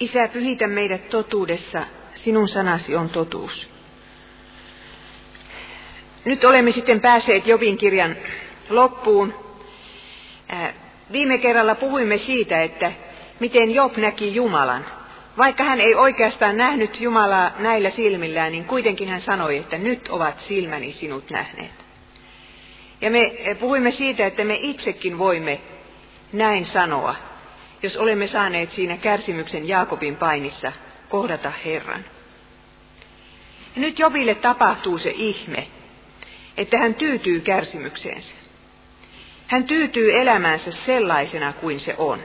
Isä, pyhitä meidät totuudessa, sinun sanasi on totuus. Nyt olemme sitten päässeet Jobin kirjan loppuun. Viime kerralla puhuimme siitä, että miten Job näki Jumalan. Vaikka hän ei oikeastaan nähnyt Jumalaa näillä silmillään, niin kuitenkin hän sanoi, että nyt ovat silmäni sinut nähneet. Ja me puhuimme siitä, että me itsekin voimme näin sanoa, jos olemme saaneet siinä kärsimyksen Jaakobin painissa kohdata Herran. Ja nyt Jobille tapahtuu se ihme, että hän tyytyy kärsimykseensä. Hän tyytyy elämäänsä sellaisena kuin se on.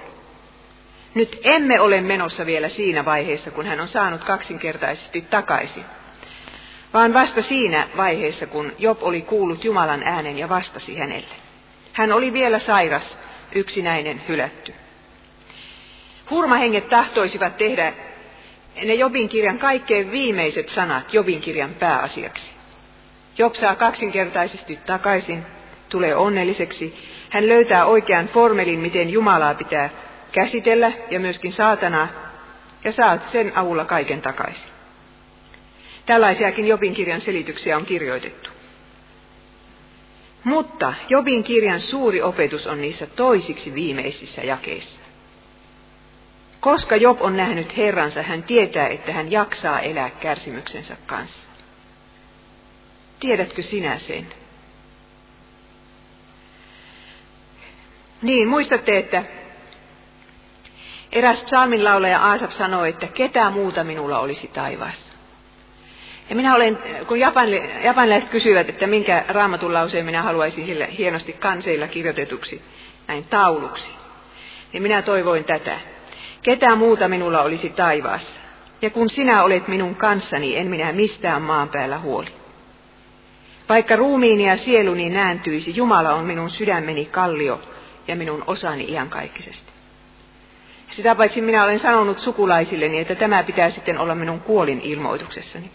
Nyt emme ole menossa vielä siinä vaiheessa, kun hän on saanut kaksinkertaisesti takaisin, vaan vasta siinä vaiheessa, kun Job oli kuullut Jumalan äänen ja vastasi hänelle. Hän oli vielä sairas, yksinäinen, hylätty. Hurmahenget tahtoisivat tehdä ne Jobin kirjan kaikkein viimeiset sanat Jobin kirjan pääasiaksi. Job saa kaksinkertaisesti takaisin, tulee onnelliseksi. Hän löytää oikean formelin, miten Jumalaa pitää käsitellä ja myöskin saatanaa, ja saat sen avulla kaiken takaisin. Tällaisiakin Jobin kirjan selityksiä on kirjoitettu. Mutta Jobin kirjan suuri opetus on niissä toisiksi viimeisissä jakeissa. Koska Job on nähnyt Herransa, hän tietää, että hän jaksaa elää kärsimyksensä kanssa. Tiedätkö sinä sen? Niin, muistatte, että eräs psalminlaulaja Aasap sanoi, että ketä muuta minulla olisi taivaassa. Ja minä olen, kun japanilaiset kysyvät, että minkä raamatun lauseen minä haluaisin sille hienosti kanseilla kirjoitetuksi, näin tauluksi, niin minä toivoin tätä. Ketä muuta minulla olisi taivaassa? Ja kun sinä olet minun kanssani, en minä mistään maan päällä huoli. Vaikka ruumiini ja sieluni nääntyisi, Jumala on minun sydämeni kallio ja minun osani iankaikkisesti. Sitä paitsi minä olen sanonut sukulaisilleni, että tämä pitää sitten olla minun kuolin ilmoituksessani.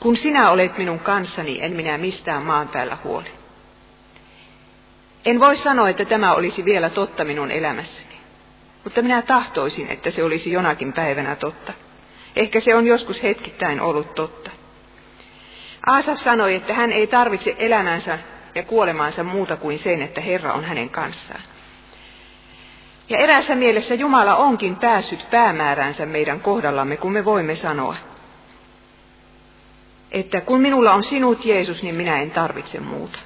Kun sinä olet minun kanssani, en minä mistään maan päällä huoli. En voi sanoa, että tämä olisi vielä totta minun elämässäni, mutta minä tahtoisin, että se olisi jonakin päivänä totta. Ehkä se on joskus hetkittäin ollut totta. Aasaf sanoi, että hän ei tarvitse elämänsä ja kuolemaansa muuta kuin sen, että Herra on hänen kanssaan. Ja eräässä mielessä Jumala onkin päässyt päämääränsä meidän kohdallamme, kun me voimme sanoa, että kun minulla on sinut Jeesus, niin minä en tarvitse muuta.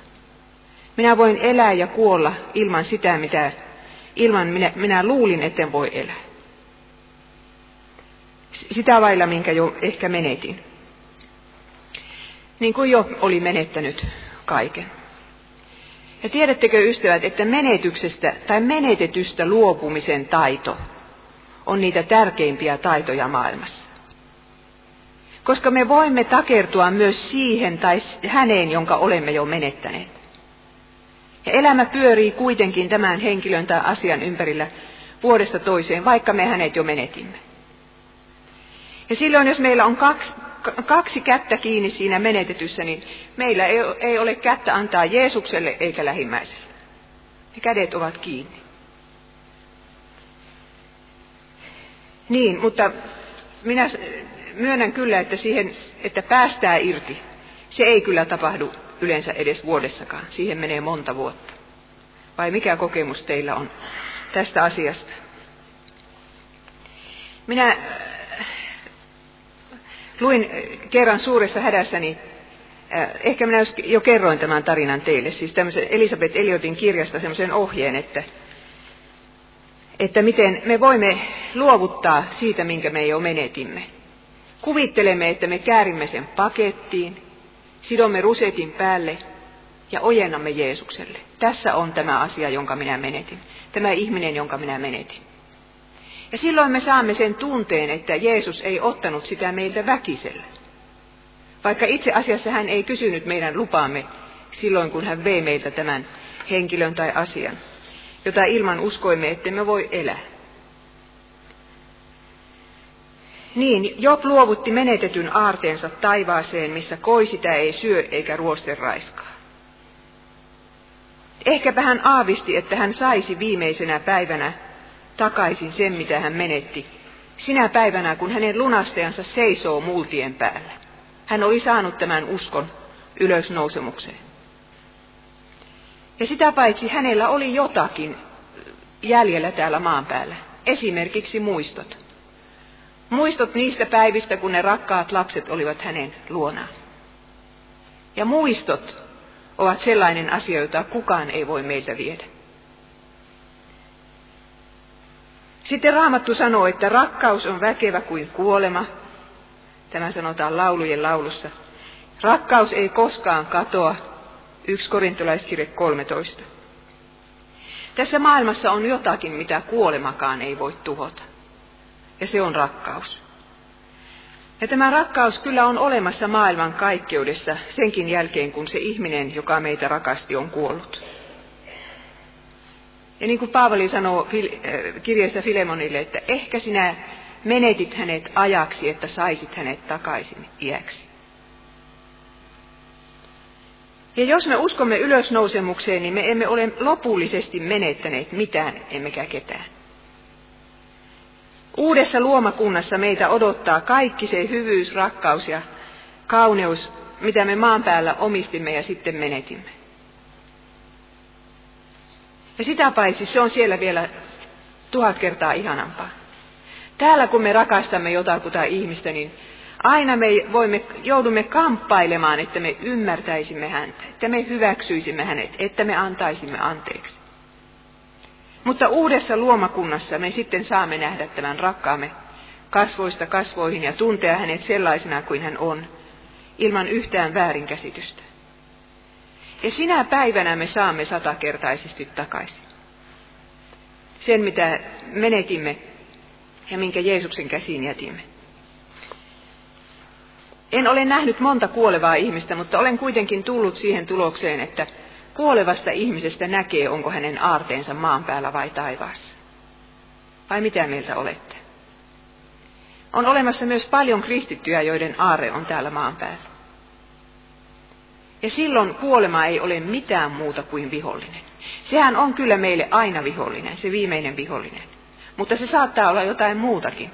Minä voin elää ja kuolla ilman sitä, mitä ilman minä, minä luulin, etten voi elää. Sitä vailla, minkä jo ehkä menetin. Niin kuin jo oli menettänyt kaiken. Ja tiedättekö ystävät, että menetyksestä tai menetetystä luopumisen taito on niitä tärkeimpiä taitoja maailmassa. Koska me voimme takertua myös siihen tai häneen, jonka olemme jo menettäneet. Ja elämä pyörii kuitenkin tämän henkilön tai asian ympärillä vuodesta toiseen, vaikka me hänet jo menetimme. Ja silloin, jos meillä on kaksi, kaksi kättä kiinni siinä menetetyssä, niin meillä ei, ei ole kättä antaa Jeesukselle eikä lähimmäiselle. Ne kädet ovat kiinni. Niin, mutta minä myönnän kyllä, että siihen, että päästää irti, se ei kyllä tapahdu yleensä edes vuodessakaan. Siihen menee monta vuotta. Vai mikä kokemus teillä on tästä asiasta? Minä Luin kerran suuressa hädässäni, äh, ehkä minä jo kerroin tämän tarinan teille, siis tämmöisen Elisabeth Eliotin kirjasta semmoisen ohjeen, että, että miten me voimme luovuttaa siitä, minkä me jo menetimme. Kuvittelemme, että me käärimme sen pakettiin, sidomme rusetin päälle ja ojennamme Jeesukselle. Tässä on tämä asia, jonka minä menetin. Tämä ihminen, jonka minä menetin. Ja silloin me saamme sen tunteen, että Jeesus ei ottanut sitä meiltä väkisellä. Vaikka itse asiassa hän ei kysynyt meidän lupaamme silloin, kun hän vei meiltä tämän henkilön tai asian, jota ilman uskoimme, että me voi elää. Niin, Job luovutti menetetyn aarteensa taivaaseen, missä koi sitä ei syö eikä ruoste raiskaa. Ehkäpä hän aavisti, että hän saisi viimeisenä päivänä takaisin sen, mitä hän menetti, sinä päivänä, kun hänen lunastajansa seisoo multien päällä. Hän oli saanut tämän uskon ylösnousemukseen. Ja sitä paitsi hänellä oli jotakin jäljellä täällä maan päällä. Esimerkiksi muistot. Muistot niistä päivistä, kun ne rakkaat lapset olivat hänen luonaan. Ja muistot ovat sellainen asia, jota kukaan ei voi meiltä viedä. Sitten Raamattu sanoo, että rakkaus on väkevä kuin kuolema. Tämä sanotaan laulujen laulussa. Rakkaus ei koskaan katoa. 1 korintolaiskirje 13. Tässä maailmassa on jotakin, mitä kuolemakaan ei voi tuhota. Ja se on rakkaus. Ja tämä rakkaus kyllä on olemassa maailman kaikkeudessa senkin jälkeen, kun se ihminen, joka meitä rakasti, on kuollut. Ja niin kuin Paavali sanoo äh, kirjeessä Filemonille, että ehkä sinä menetit hänet ajaksi, että saisit hänet takaisin iäksi. Ja jos me uskomme ylösnousemukseen, niin me emme ole lopullisesti menettäneet mitään, emmekä ketään. Uudessa luomakunnassa meitä odottaa kaikki se hyvyys, rakkaus ja kauneus, mitä me maan päällä omistimme ja sitten menetimme. Ja sitä paitsi se on siellä vielä tuhat kertaa ihanampaa. Täällä kun me rakastamme jotakuta ihmistä, niin aina me voimme, joudumme kamppailemaan, että me ymmärtäisimme häntä, että me hyväksyisimme hänet, että me antaisimme anteeksi. Mutta uudessa luomakunnassa me sitten saamme nähdä tämän rakkaamme kasvoista kasvoihin ja tuntea hänet sellaisena kuin hän on, ilman yhtään väärinkäsitystä. Ja sinä päivänä me saamme satakertaisesti takaisin. Sen, mitä menetimme ja minkä Jeesuksen käsiin jätimme. En ole nähnyt monta kuolevaa ihmistä, mutta olen kuitenkin tullut siihen tulokseen, että kuolevasta ihmisestä näkee, onko hänen aarteensa maan päällä vai taivaassa. Vai mitä mieltä olette? On olemassa myös paljon kristittyjä, joiden aare on täällä maan päällä. Ja silloin kuolema ei ole mitään muuta kuin vihollinen. Sehän on kyllä meille aina vihollinen, se viimeinen vihollinen. Mutta se saattaa olla jotain muutakin.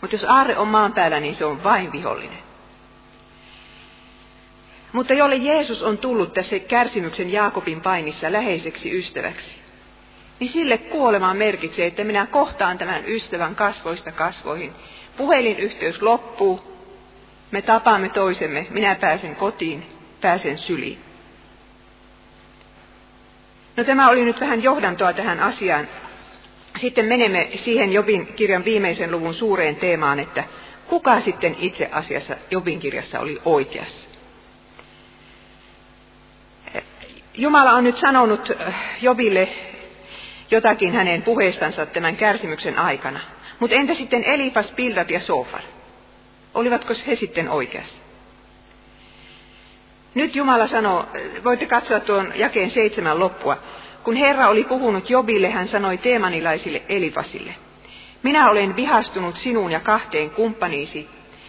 Mutta jos aarre on maan päällä, niin se on vain vihollinen. Mutta jolle Jeesus on tullut tässä kärsimyksen Jaakobin painissa läheiseksi ystäväksi, niin sille kuolema merkitsee, että minä kohtaan tämän ystävän kasvoista kasvoihin. Puhelinyhteys loppuu, me tapaamme toisemme, minä pääsen kotiin, pääsen syliin. No tämä oli nyt vähän johdantoa tähän asiaan. Sitten menemme siihen Jobin kirjan viimeisen luvun suureen teemaan, että kuka sitten itse asiassa Jobin kirjassa oli oikeassa. Jumala on nyt sanonut äh, Jobille jotakin hänen puheestansa tämän kärsimyksen aikana. Mutta entä sitten Elifas, Bildad ja Sofar? Olivatko he sitten oikeassa? Nyt Jumala sanoo, voitte katsoa tuon jakeen seitsemän loppua. Kun Herra oli puhunut Jobille, hän sanoi teemanilaisille Elifasille, minä olen vihastunut sinuun ja kahteen kumppaniisi,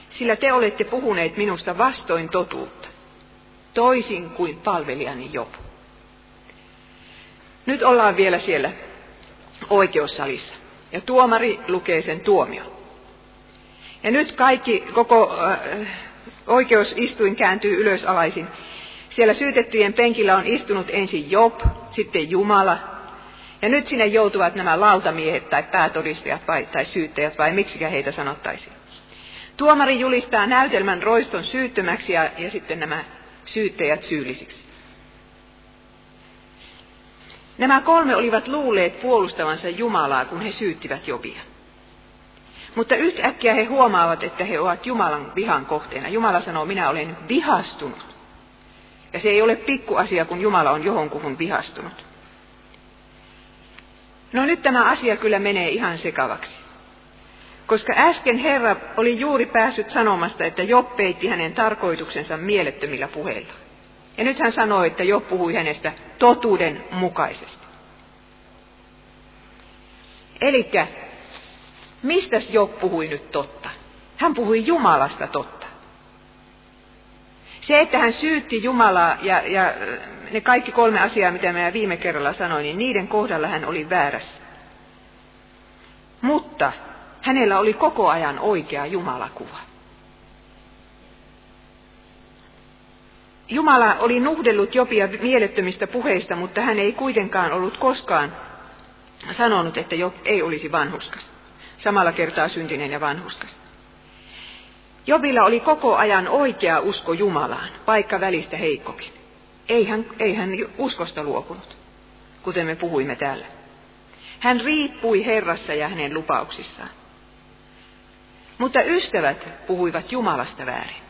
sillä te olette puhuneet minusta vastoin totuutta, toisin kuin palvelijani Job. Nyt ollaan vielä siellä oikeussalissa. Ja tuomari lukee sen tuomio. Ja nyt kaikki, koko äh, oikeusistuin kääntyy ylösalaisin. Siellä syytettyjen penkillä on istunut ensin Job, sitten Jumala. Ja nyt sinne joutuvat nämä lautamiehet tai päätodistajat vai, tai syyttäjät vai miksikä heitä sanottaisiin. Tuomari julistaa näytelmän roiston syyttömäksi ja, ja sitten nämä syyttäjät syyllisiksi. Nämä kolme olivat luulleet puolustavansa Jumalaa, kun he syyttivät Jobia. Mutta yhtäkkiä he huomaavat, että he ovat Jumalan vihan kohteena. Jumala sanoo, minä olen vihastunut. Ja se ei ole pikkuasia, kun Jumala on johonkuhun vihastunut. No nyt tämä asia kyllä menee ihan sekavaksi. Koska äsken Herra oli juuri päässyt sanomasta, että Job peitti hänen tarkoituksensa mielettömillä puheilla. Ja nyt hän sanoo, että Job puhui hänestä totuuden mukaisesti. Eli mistä Job puhui nyt totta? Hän puhui Jumalasta totta. Se, että hän syytti Jumalaa ja, ja ne kaikki kolme asiaa, mitä minä viime kerralla sanoin, niin niiden kohdalla hän oli väärässä. Mutta hänellä oli koko ajan oikea Jumalakuva. Jumala oli nuhdellut Jopia mielettömistä puheista, mutta hän ei kuitenkaan ollut koskaan sanonut, että Job ei olisi vanhuskas. Samalla kertaa syntinen ja vanhuskas. Jobilla oli koko ajan oikea usko Jumalaan, paikka välistä heikkokin. Ei hän, ei hän uskosta luopunut, kuten me puhuimme täällä. Hän riippui Herrassa ja hänen lupauksissaan. Mutta ystävät puhuivat Jumalasta väärin.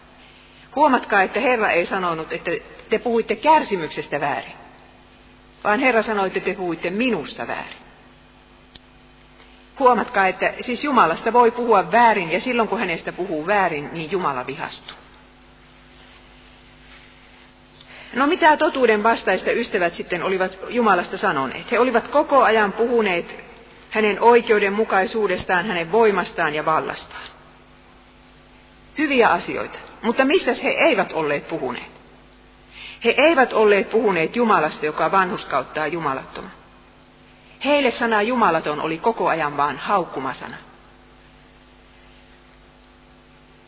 Huomatkaa, että Herra ei sanonut, että te puhuitte kärsimyksestä väärin, vaan Herra sanoi, että te puhuitte minusta väärin. Huomatkaa, että siis Jumalasta voi puhua väärin ja silloin kun hänestä puhuu väärin, niin Jumala vihastuu. No mitä totuuden vastaista ystävät sitten olivat Jumalasta sanoneet? He olivat koko ajan puhuneet hänen oikeudenmukaisuudestaan, hänen voimastaan ja vallastaan. Hyviä asioita. Mutta mistä he eivät olleet puhuneet? He eivät olleet puhuneet Jumalasta, joka vanhuskauttaa jumalattoman. Heille sana jumalaton oli koko ajan vain haukkumasana.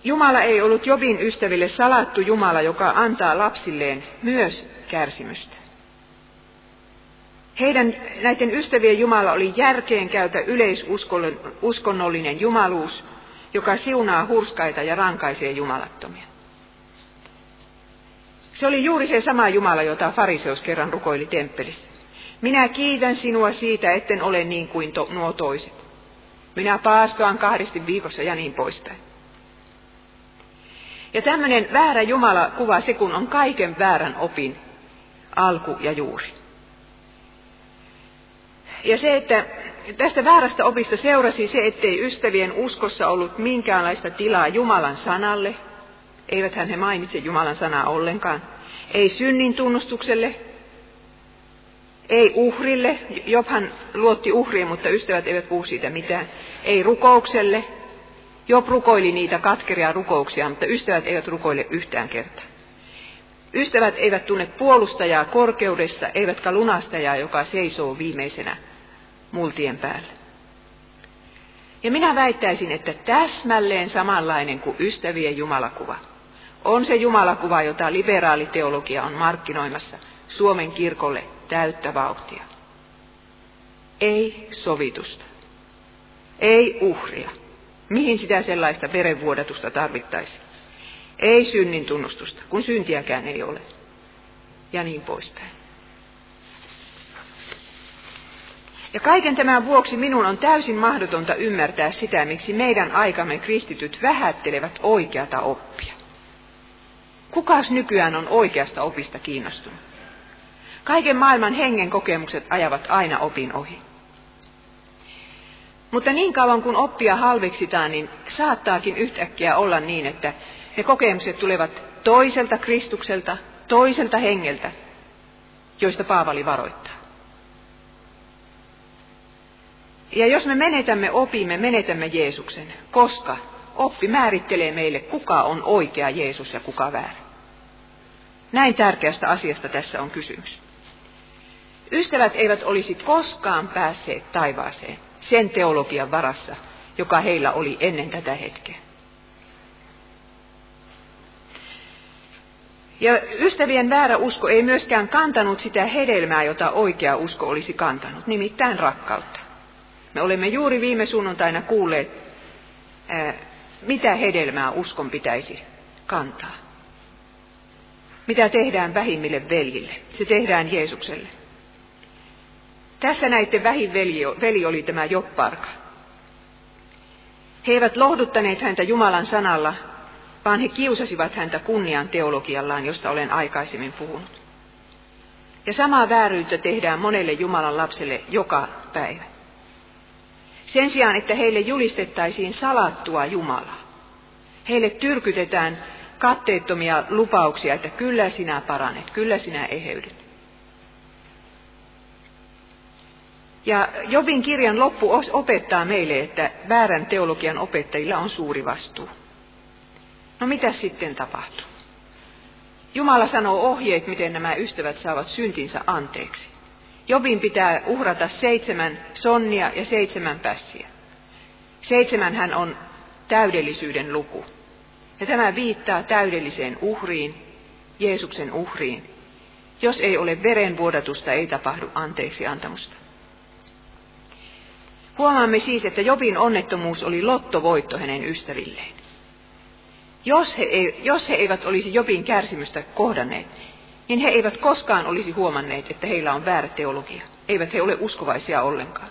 Jumala ei ollut Jobin ystäville salattu Jumala, joka antaa lapsilleen myös kärsimystä. Heidän näiden ystävien Jumala oli järkeen käytä yleisuskonnollinen jumaluus, joka siunaa hurskaita ja rankaisee jumalattomia. Se oli juuri se sama Jumala, jota fariseus kerran rukoili temppelissä. Minä kiitän sinua siitä, etten ole niin kuin to, nuo toiset. Minä paastoan kahdesti viikossa ja niin poispäin. Ja tämmöinen väärä Jumala kuva se, kun on kaiken väärän opin alku ja juuri. Ja se, että tästä väärästä opista seurasi se, ettei ystävien uskossa ollut minkäänlaista tilaa Jumalan sanalle, eivät hän he mainitse Jumalan sanaa ollenkaan, ei synnin tunnustukselle, ei uhrille, Jobhan luotti uhriin, mutta ystävät eivät puhu siitä mitään, ei rukoukselle, Job rukoili niitä katkeria rukouksia, mutta ystävät eivät rukoile yhtään kertaa. Ystävät eivät tunne puolustajaa korkeudessa, eivätkä lunastajaa, joka seisoo viimeisenä multien päällä. Ja minä väittäisin, että täsmälleen samanlainen kuin ystävien jumalakuva on se jumalakuva, jota liberaaliteologia on markkinoimassa Suomen kirkolle täyttä vauhtia. Ei sovitusta. Ei uhria. Mihin sitä sellaista verenvuodatusta tarvittaisiin? Ei synnin tunnustusta, kun syntiäkään ei ole. Ja niin poispäin. Ja kaiken tämän vuoksi minun on täysin mahdotonta ymmärtää sitä, miksi meidän aikamme kristityt vähättelevät oikeata oppia. Kukas nykyään on oikeasta opista kiinnostunut? Kaiken maailman hengen kokemukset ajavat aina opin ohi. Mutta niin kauan kun oppia halveksitaan, niin saattaakin yhtäkkiä olla niin, että ne kokemukset tulevat toiselta Kristukselta, toiselta hengeltä, joista Paavali varoittaa. Ja jos me menetämme opimme, menetämme Jeesuksen, koska oppi määrittelee meille, kuka on oikea Jeesus ja kuka väärä. Näin tärkeästä asiasta tässä on kysymys. Ystävät eivät olisi koskaan päässeet taivaaseen sen teologian varassa, joka heillä oli ennen tätä hetkeä. Ja ystävien väärä usko ei myöskään kantanut sitä hedelmää, jota oikea usko olisi kantanut, nimittäin rakkautta. Me olemme juuri viime sunnuntaina kuulleet, mitä hedelmää uskon pitäisi kantaa. Mitä tehdään vähimmille veljille? Se tehdään Jeesukselle. Tässä näiden vähin veli, veli oli tämä Jopparka. He eivät lohduttaneet häntä Jumalan sanalla, vaan he kiusasivat häntä kunnian teologiallaan, josta olen aikaisemmin puhunut. Ja samaa vääryyttä tehdään monelle Jumalan lapselle joka päivä. Sen sijaan, että heille julistettaisiin salattua Jumalaa, heille tyrkytetään katteettomia lupauksia, että kyllä sinä paranet, kyllä sinä eheydyt. Ja Jobin kirjan loppu opettaa meille, että väärän teologian opettajilla on suuri vastuu. No mitä sitten tapahtuu? Jumala sanoo ohjeet, miten nämä ystävät saavat syntinsä anteeksi. Jobin pitää uhrata seitsemän sonnia ja seitsemän pässiä. Seitsemän hän on täydellisyyden luku. Ja tämä viittaa täydelliseen uhriin, Jeesuksen uhriin. Jos ei ole verenvuodatusta, ei tapahdu anteeksi antamusta. Huomaamme siis, että Jobin onnettomuus oli lottovoitto hänen ystävilleen. Jos he, jos he eivät olisi Jobin kärsimystä kohdanneet, niin he eivät koskaan olisi huomanneet, että heillä on väärä teologia. Eivät he ole uskovaisia ollenkaan.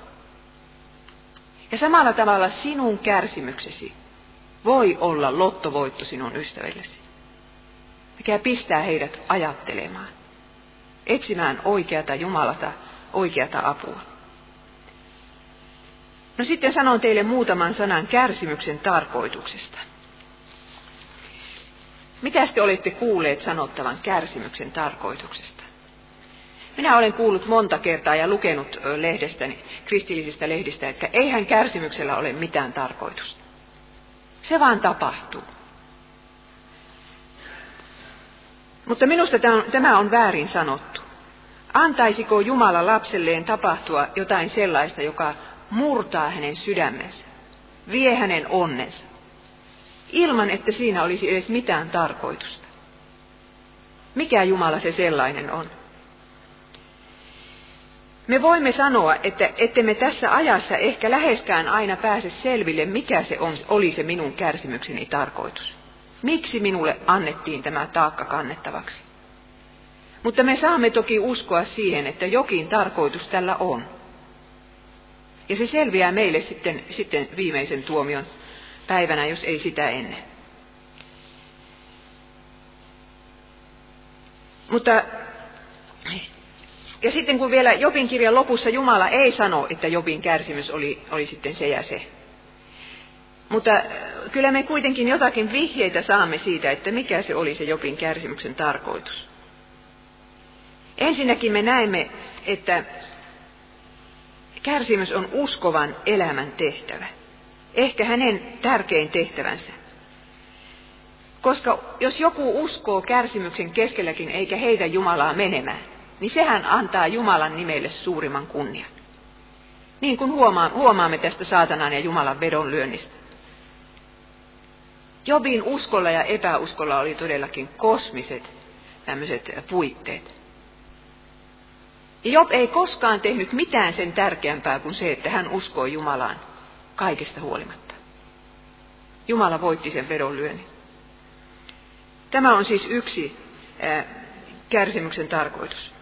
Ja samalla tavalla sinun kärsimyksesi voi olla lottovoitto sinun ystävillesi, mikä pistää heidät ajattelemaan, etsimään oikeata Jumalata, oikeata apua. No sitten sanon teille muutaman sanan kärsimyksen tarkoituksesta. Mitä te olette kuulleet sanottavan kärsimyksen tarkoituksesta? Minä olen kuullut monta kertaa ja lukenut lehdestäni, kristillisistä lehdistä, että eihän kärsimyksellä ole mitään tarkoitusta. Se vaan tapahtuu. Mutta minusta tämä on väärin sanottu. Antaisiko Jumala lapselleen tapahtua jotain sellaista, joka murtaa hänen sydämensä, vie hänen onnensa, ilman että siinä olisi edes mitään tarkoitusta? Mikä Jumala se sellainen on? Me voimme sanoa, että ettemme tässä ajassa ehkä läheskään aina pääse selville, mikä se on, oli se minun kärsimykseni tarkoitus. Miksi minulle annettiin tämä taakka kannettavaksi? Mutta me saamme toki uskoa siihen, että jokin tarkoitus tällä on. Ja se selviää meille sitten, sitten viimeisen tuomion päivänä, jos ei sitä ennen. Mutta ja sitten kun vielä Jobin kirjan lopussa Jumala ei sano, että Jobin kärsimys oli, oli sitten se ja se. Mutta kyllä me kuitenkin jotakin vihjeitä saamme siitä, että mikä se oli se Jobin kärsimyksen tarkoitus. Ensinnäkin me näemme, että kärsimys on uskovan elämän tehtävä. Ehkä hänen tärkein tehtävänsä. Koska jos joku uskoo kärsimyksen keskelläkin eikä heitä Jumalaa menemään, niin sehän antaa Jumalan nimelle suurimman kunnian. Niin kuin huomaamme tästä saatanan ja Jumalan vedonlyönnistä. Jobin uskolla ja epäuskolla oli todellakin kosmiset tämmöiset puitteet. Job ei koskaan tehnyt mitään sen tärkeämpää kuin se, että hän uskoi Jumalaan kaikesta huolimatta. Jumala voitti sen vedonlyönnin. Tämä on siis yksi kärsimyksen tarkoitus.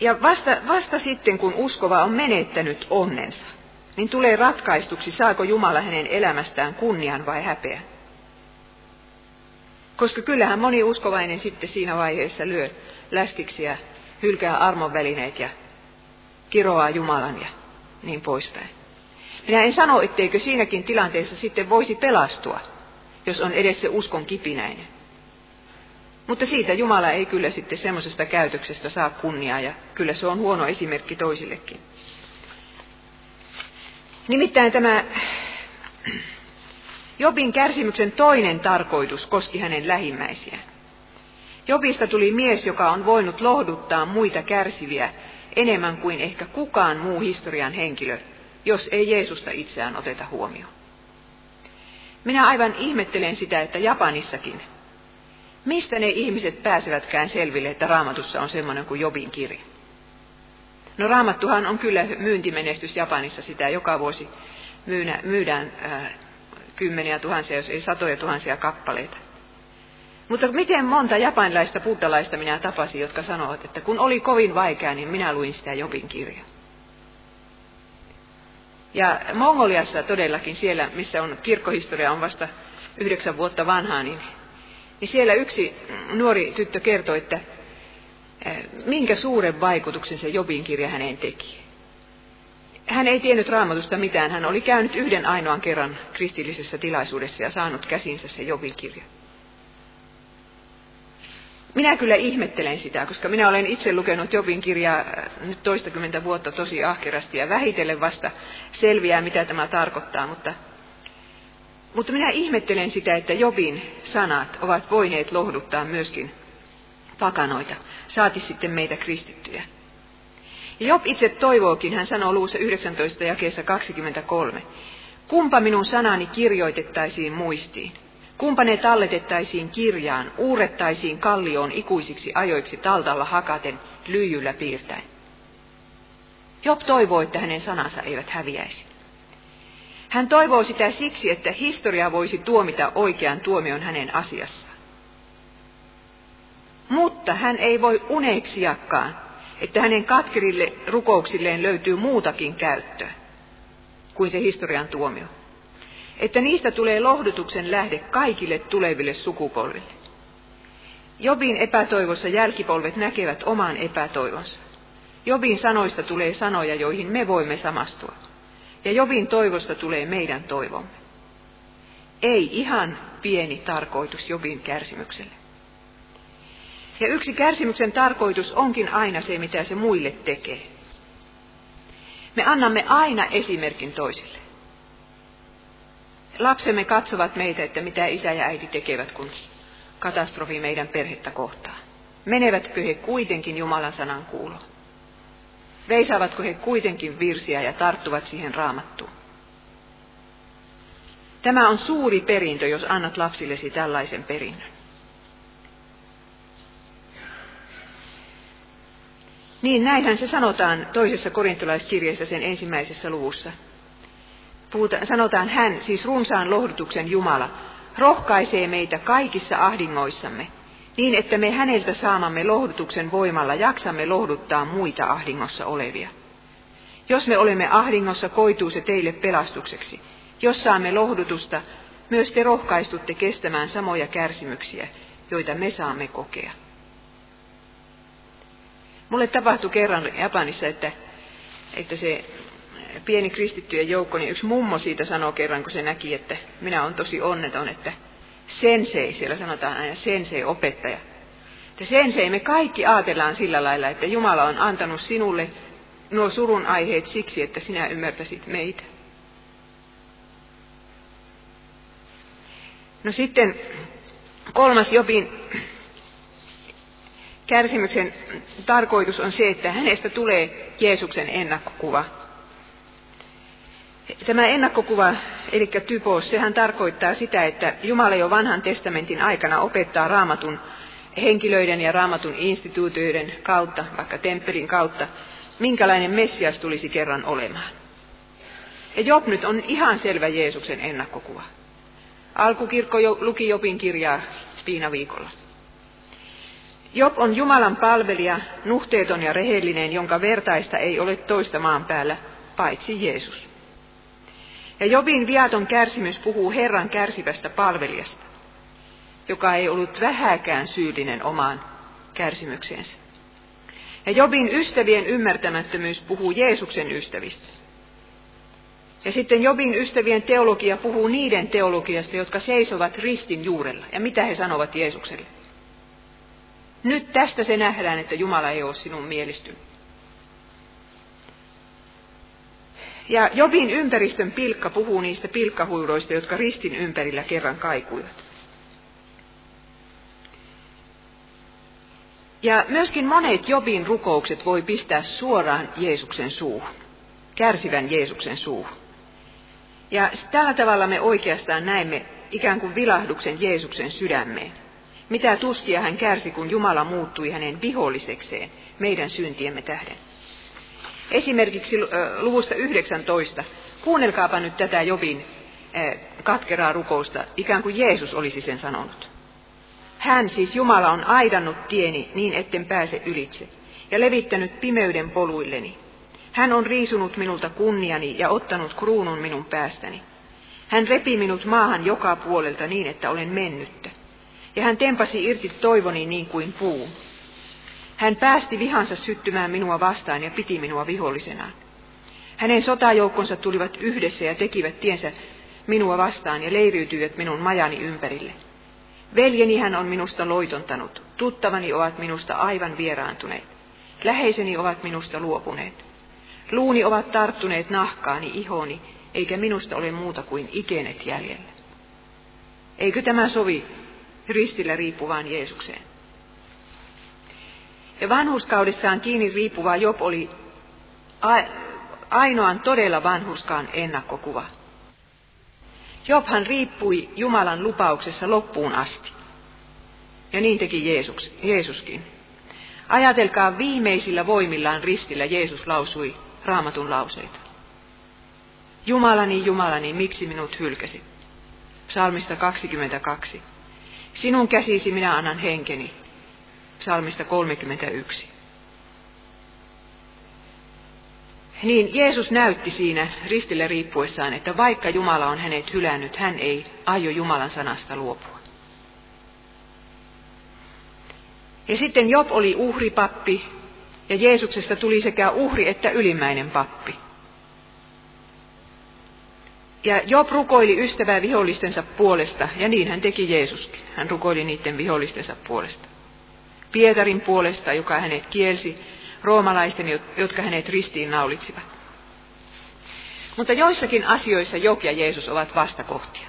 Ja vasta, vasta sitten, kun uskova on menettänyt onnensa, niin tulee ratkaistuksi, saako Jumala hänen elämästään kunnian vai häpeä. Koska kyllähän moni uskovainen sitten siinä vaiheessa lyö läskiksi ja hylkää armonvälineet ja kiroaa Jumalan ja niin poispäin. Minä en sano, etteikö siinäkin tilanteessa sitten voisi pelastua, jos on edessä uskon kipinäinen. Mutta siitä Jumala ei kyllä sitten semmoisesta käytöksestä saa kunniaa ja kyllä se on huono esimerkki toisillekin. Nimittäin tämä Jobin kärsimyksen toinen tarkoitus koski hänen lähimmäisiään. Jobista tuli mies, joka on voinut lohduttaa muita kärsiviä enemmän kuin ehkä kukaan muu historian henkilö, jos ei Jeesusta itseään oteta huomioon. Minä aivan ihmettelen sitä, että Japanissakin Mistä ne ihmiset pääsevätkään selville, että raamatussa on semmoinen kuin Jobin kirja? No raamattuhan on kyllä myyntimenestys Japanissa, sitä joka vuosi myydä, myydään ää, kymmeniä tuhansia, jos ei satoja tuhansia kappaleita. Mutta miten monta japanilaista buddalaista minä tapasin, jotka sanovat, että kun oli kovin vaikea, niin minä luin sitä Jobin kirjaa. Ja Mongoliassa todellakin siellä, missä on kirkkohistoria on vasta yhdeksän vuotta vanhaa, niin niin siellä yksi nuori tyttö kertoi, että minkä suuren vaikutuksen se Jobin kirja häneen teki. Hän ei tiennyt raamatusta mitään. Hän oli käynyt yhden ainoan kerran kristillisessä tilaisuudessa ja saanut käsinsä se Jobin kirja. Minä kyllä ihmettelen sitä, koska minä olen itse lukenut Jobin kirjaa nyt toistakymmentä vuotta tosi ahkerasti ja vähitellen vasta selviää, mitä tämä tarkoittaa, mutta mutta minä ihmettelen sitä, että Jobin sanat ovat voineet lohduttaa myöskin pakanoita, saati sitten meitä kristittyjä. Ja Job itse toivookin, hän sanoo luussa 19 jakeessa 23. Kumpa minun sanani kirjoitettaisiin muistiin? Kumpa ne talletettaisiin kirjaan, uurettaisiin kallioon ikuisiksi ajoiksi taltalla hakaten, lyijyllä piirtäen? Job toivoo, että hänen sanansa eivät häviäisi. Hän toivoo sitä siksi, että historia voisi tuomita oikean tuomion hänen asiassaan. Mutta hän ei voi uneksiakaan, että hänen katkerille rukouksilleen löytyy muutakin käyttöä kuin se historian tuomio. Että niistä tulee lohdutuksen lähde kaikille tuleville sukupolville. Jobin epätoivossa jälkipolvet näkevät oman epätoivonsa. Jobin sanoista tulee sanoja, joihin me voimme samastua. Ja Jobin toivosta tulee meidän toivomme. Ei ihan pieni tarkoitus Jobin kärsimykselle. Ja yksi kärsimyksen tarkoitus onkin aina se, mitä se muille tekee. Me annamme aina esimerkin toisille. Lapsemme katsovat meitä, että mitä isä ja äiti tekevät, kun katastrofi meidän perhettä kohtaa. Menevätkö he kuitenkin Jumalan sanan kuuloon? Veisaavatko he kuitenkin virsiä ja tarttuvat siihen raamattuun? Tämä on suuri perintö, jos annat lapsillesi tällaisen perinnön. Niin näinhän se sanotaan toisessa korintolaiskirjeessä sen ensimmäisessä luvussa. Puhuta, sanotaan hän, siis runsaan lohdutuksen Jumala, rohkaisee meitä kaikissa ahdingoissamme, niin että me häneltä saamamme lohdutuksen voimalla jaksamme lohduttaa muita ahdingossa olevia. Jos me olemme ahdingossa, koituu se teille pelastukseksi. Jos saamme lohdutusta, myös te rohkaistutte kestämään samoja kärsimyksiä, joita me saamme kokea. Mulle tapahtui kerran Japanissa, että, että se pieni kristittyjen joukko, niin yksi mummo siitä sanoi kerran, kun se näki, että minä olen tosi onneton, että sensei, siellä sanotaan aina sensei, opettaja. Että sensei, me kaikki ajatellaan sillä lailla, että Jumala on antanut sinulle nuo surun aiheet siksi, että sinä ymmärtäisit meitä. No sitten kolmas Jobin kärsimyksen tarkoitus on se, että hänestä tulee Jeesuksen ennakkokuva. Tämä ennakkokuva, eli typos, sehän tarkoittaa sitä, että Jumala jo vanhan testamentin aikana opettaa raamatun henkilöiden ja raamatun instituutioiden kautta, vaikka temppelin kautta, minkälainen Messias tulisi kerran olemaan. Ja Job nyt on ihan selvä Jeesuksen ennakkokuva. Alkukirkko jo, luki Jobin kirjaa viikolla. Job on Jumalan palvelija, nuhteeton ja rehellinen, jonka vertaista ei ole toista maan päällä, paitsi Jeesus. Ja Jobin viaton kärsimys puhuu Herran kärsivästä palvelijasta, joka ei ollut vähäkään syyllinen omaan kärsimykseensä. Ja Jobin ystävien ymmärtämättömyys puhuu Jeesuksen ystävistä. Ja sitten Jobin ystävien teologia puhuu niiden teologiasta, jotka seisovat ristin juurella. Ja mitä he sanovat Jeesukselle? Nyt tästä se nähdään, että Jumala ei ole sinun mielistynyt. Ja Jobin ympäristön pilkka puhuu niistä pilkkahuiroista, jotka ristin ympärillä kerran kaikuivat. Ja myöskin monet Jobin rukoukset voi pistää suoraan Jeesuksen suuhun, kärsivän Jeesuksen suuhun. Ja tällä tavalla me oikeastaan näemme ikään kuin vilahduksen Jeesuksen sydämeen. Mitä tuskia hän kärsi, kun Jumala muuttui hänen vihollisekseen meidän syntiemme tähden. Esimerkiksi luvusta 19. Kuunnelkaapa nyt tätä Jobin katkeraa rukousta, ikään kuin Jeesus olisi sen sanonut. Hän siis Jumala on aidannut tieni niin etten pääse ylitse ja levittänyt pimeyden poluilleni. Hän on riisunut minulta kunniani ja ottanut kruunun minun päästäni. Hän repi minut maahan joka puolelta niin, että olen mennyttä ja hän tempasi irti toivoni niin kuin puu. Hän päästi vihansa syttymään minua vastaan ja piti minua vihollisenaan. Hänen sotajoukkonsa tulivat yhdessä ja tekivät tiensä minua vastaan ja leiriytyivät minun majani ympärille. Veljeni hän on minusta loitontanut, tuttavani ovat minusta aivan vieraantuneet, läheiseni ovat minusta luopuneet. Luuni ovat tarttuneet nahkaani, ihoni, eikä minusta ole muuta kuin ikenet jäljellä. Eikö tämä sovi ristillä riippuvaan Jeesukseen. Vanhuskaudessaan kiinni riippuva Job oli ainoan todella vanhurskaan ennakkokuva. Jobhan riippui Jumalan lupauksessa loppuun asti. Ja niin teki Jeesus, Jeesuskin. Ajatelkaa viimeisillä voimillaan ristillä Jeesus lausui raamatun lauseita. Jumalani, Jumalani, miksi minut hylkäsit? Psalmista 22. Sinun käsisi minä annan henkeni. Psalmista 31. Niin Jeesus näytti siinä ristille riippuessaan, että vaikka Jumala on hänet hylännyt, hän ei aio Jumalan sanasta luopua. Ja sitten Job oli uhripappi, ja Jeesuksesta tuli sekä uhri että ylimmäinen pappi. Ja Job rukoili ystävää vihollistensa puolesta, ja niin hän teki Jeesuskin. Hän rukoili niiden vihollistensa puolesta. Pietarin puolesta, joka hänet kielsi, roomalaisten, jotka hänet ristiin naulitsivat. Mutta joissakin asioissa Job ja Jeesus ovat vastakohtia.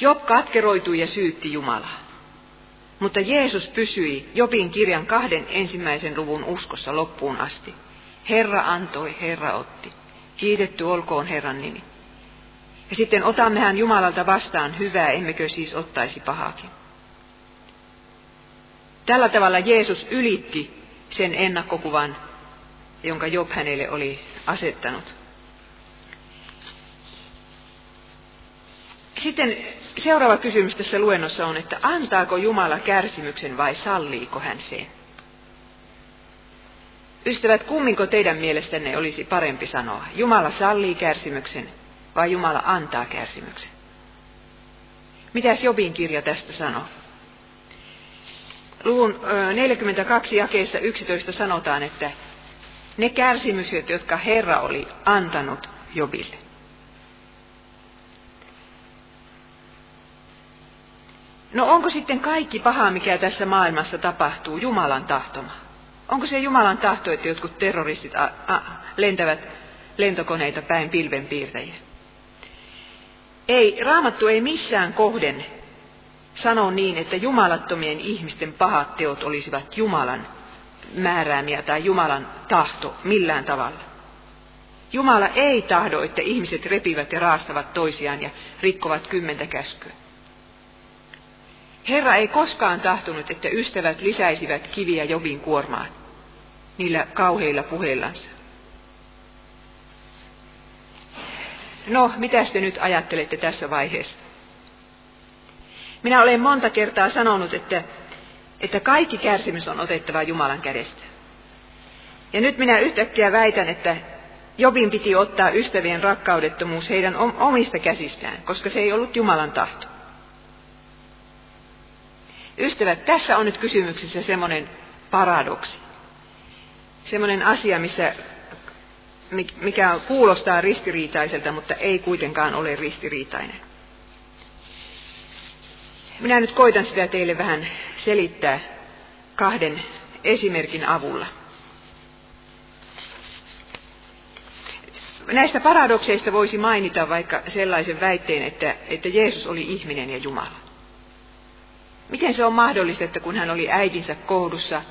Job katkeroitui ja syytti Jumalaa. Mutta Jeesus pysyi Jobin kirjan kahden ensimmäisen luvun uskossa loppuun asti. Herra antoi, Herra otti. Kiitetty olkoon Herran nimi. Ja sitten otammehan Jumalalta vastaan hyvää, emmekö siis ottaisi pahaakin. Tällä tavalla Jeesus ylitti sen ennakkokuvan, jonka Job hänelle oli asettanut. Sitten seuraava kysymys tässä luennossa on, että antaako Jumala kärsimyksen vai salliiko hän sen? Ystävät, kumminko teidän mielestänne olisi parempi sanoa? Jumala sallii kärsimyksen vai Jumala antaa kärsimyksen? Mitäs Jobin kirja tästä sanoo? Luvun 42 jakeessa 11 sanotaan, että ne kärsimykset, jotka Herra oli antanut Jobille. No onko sitten kaikki paha, mikä tässä maailmassa tapahtuu, Jumalan tahtoma? Onko se Jumalan tahto, että jotkut terroristit a- a- lentävät lentokoneita päin pilvenpiirtäjiä? Ei, raamattu ei missään kohden sano niin, että jumalattomien ihmisten pahat teot olisivat Jumalan määräämiä tai Jumalan tahto millään tavalla. Jumala ei tahdo, että ihmiset repivät ja raastavat toisiaan ja rikkovat kymmentä käskyä. Herra ei koskaan tahtonut, että ystävät lisäisivät kiviä Jobin kuormaan niillä kauheilla puheillansa. No, mitä te nyt ajattelette tässä vaiheessa? Minä olen monta kertaa sanonut, että, että kaikki kärsimys on otettava Jumalan kädestä. Ja nyt minä yhtäkkiä väitän, että Jobin piti ottaa ystävien rakkaudettomuus heidän omista käsistään, koska se ei ollut Jumalan tahto. Ystävät, tässä on nyt kysymyksessä semmoinen paradoksi. Semmoinen asia, missä, mikä kuulostaa ristiriitaiselta, mutta ei kuitenkaan ole ristiriitainen. Minä nyt koitan sitä teille vähän selittää kahden esimerkin avulla. Näistä paradokseista voisi mainita vaikka sellaisen väitteen, että, että Jeesus oli ihminen ja Jumala. Miten se on mahdollista, että kun hän oli äitinsä kohdussa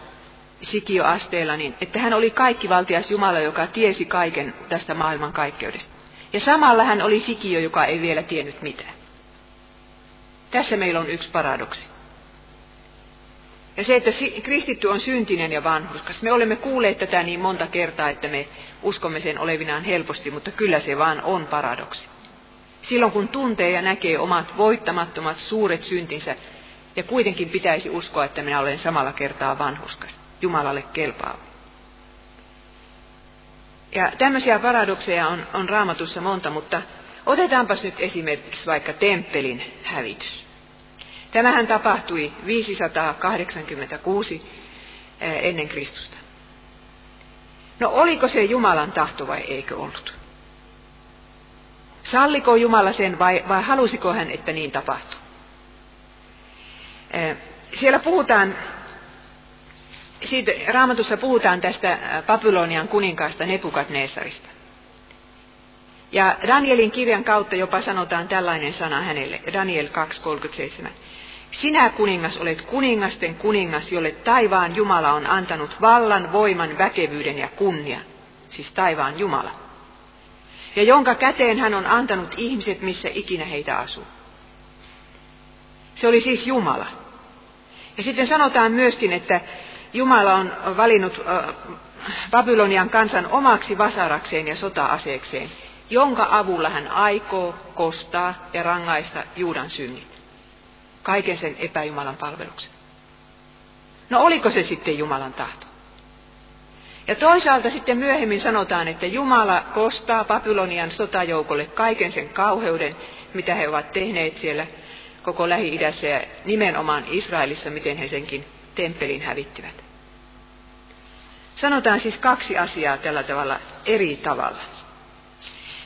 sikioasteella, niin että hän oli kaikkivaltias Jumala, joka tiesi kaiken tästä maailman kaikkeudesta. Ja samalla hän oli sikio, joka ei vielä tiennyt mitään. Tässä meillä on yksi paradoksi. Ja se, että kristitty on syntinen ja vanhurskas. Me olemme kuulleet tätä niin monta kertaa, että me uskomme sen olevinaan helposti, mutta kyllä se vaan on paradoksi. Silloin kun tuntee ja näkee omat voittamattomat suuret syntinsä, ja kuitenkin pitäisi uskoa, että minä olen samalla kertaa vanhuskas, Jumalalle kelpaava. Ja tämmöisiä paradokseja on, on raamatussa monta, mutta otetaanpas nyt esimerkiksi vaikka temppelin hävitys. Tämähän tapahtui 586 eh, ennen Kristusta. No oliko se Jumalan tahto vai eikö ollut? Salliko Jumala sen vai, vai halusiko hän, että niin tapahtuu? Eh, siellä puhutaan, siitä, raamatussa puhutaan tästä eh, Babylonian kuninkaasta Nebukadnesarista. Ja Danielin kirjan kautta jopa sanotaan tällainen sana hänelle, Daniel 2.37. Sinä kuningas olet kuningasten kuningas, jolle taivaan Jumala on antanut vallan, voiman, väkevyyden ja kunnian. Siis taivaan Jumala. Ja jonka käteen hän on antanut ihmiset, missä ikinä heitä asuu. Se oli siis Jumala. Ja sitten sanotaan myöskin, että Jumala on valinnut Babylonian kansan omaksi vasarakseen ja sota-aseekseen, jonka avulla hän aikoo kostaa ja rangaista Juudan synnit. Kaiken sen epäjumalan palveluksen. No oliko se sitten Jumalan tahto? Ja toisaalta sitten myöhemmin sanotaan, että Jumala kostaa Babylonian sotajoukolle kaiken sen kauheuden, mitä he ovat tehneet siellä koko Lähi-idässä ja nimenomaan Israelissa, miten he senkin temppelin hävittivät. Sanotaan siis kaksi asiaa tällä tavalla eri tavalla.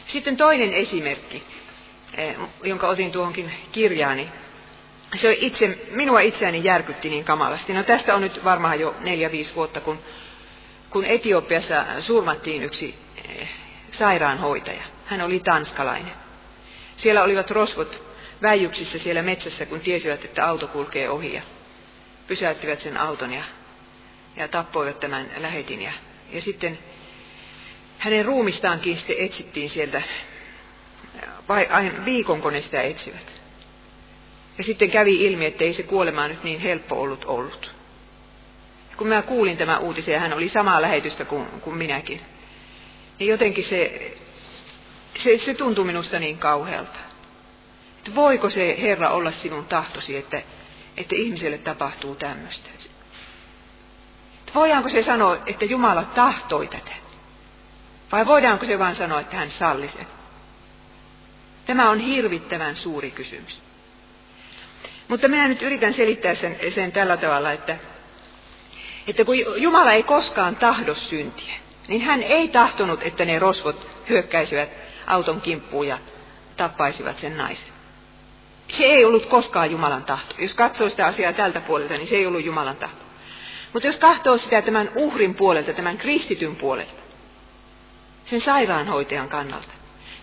Sitten toinen esimerkki, eh, jonka otin tuohonkin kirjaani. Se itse, minua itseäni järkytti niin kamalasti. No tästä on nyt varmaan jo neljä-viisi vuotta, kun, kun Etiopiassa surmattiin yksi eh, sairaanhoitaja. Hän oli tanskalainen. Siellä olivat rosvot väijyksissä siellä metsässä, kun tiesivät, että auto kulkee ohi ja pysäyttivät sen auton ja ja tappoivat tämän lähetin. Ja, ja sitten hänen ruumistaankin sitten etsittiin sieltä, vai viikon ne sitä etsivät. Ja sitten kävi ilmi, että ei se kuolema nyt niin helppo ollut ollut. Kun mä kuulin tämän uutisen, ja hän oli samaa lähetystä kuin, kuin minäkin, niin jotenkin se, se, se tuntui minusta niin kauhealta. Että voiko se Herra olla sinun tahtosi, että, että ihmiselle tapahtuu tämmöistä? Voidaanko se sanoa, että Jumala tahtoi tätä? Vai voidaanko se vain sanoa, että hän salli sen? Tämä on hirvittävän suuri kysymys. Mutta minä nyt yritän selittää sen, sen tällä tavalla, että, että kun Jumala ei koskaan tahdo syntiä, niin hän ei tahtonut, että ne rosvot hyökkäisivät auton kimppuun ja tappaisivat sen naisen. Se ei ollut koskaan Jumalan tahto. Jos katsoo sitä asiaa tältä puolelta, niin se ei ollut Jumalan tahto. Mutta jos katsoo sitä tämän uhrin puolelta, tämän kristityn puolelta, sen sairaanhoitajan kannalta,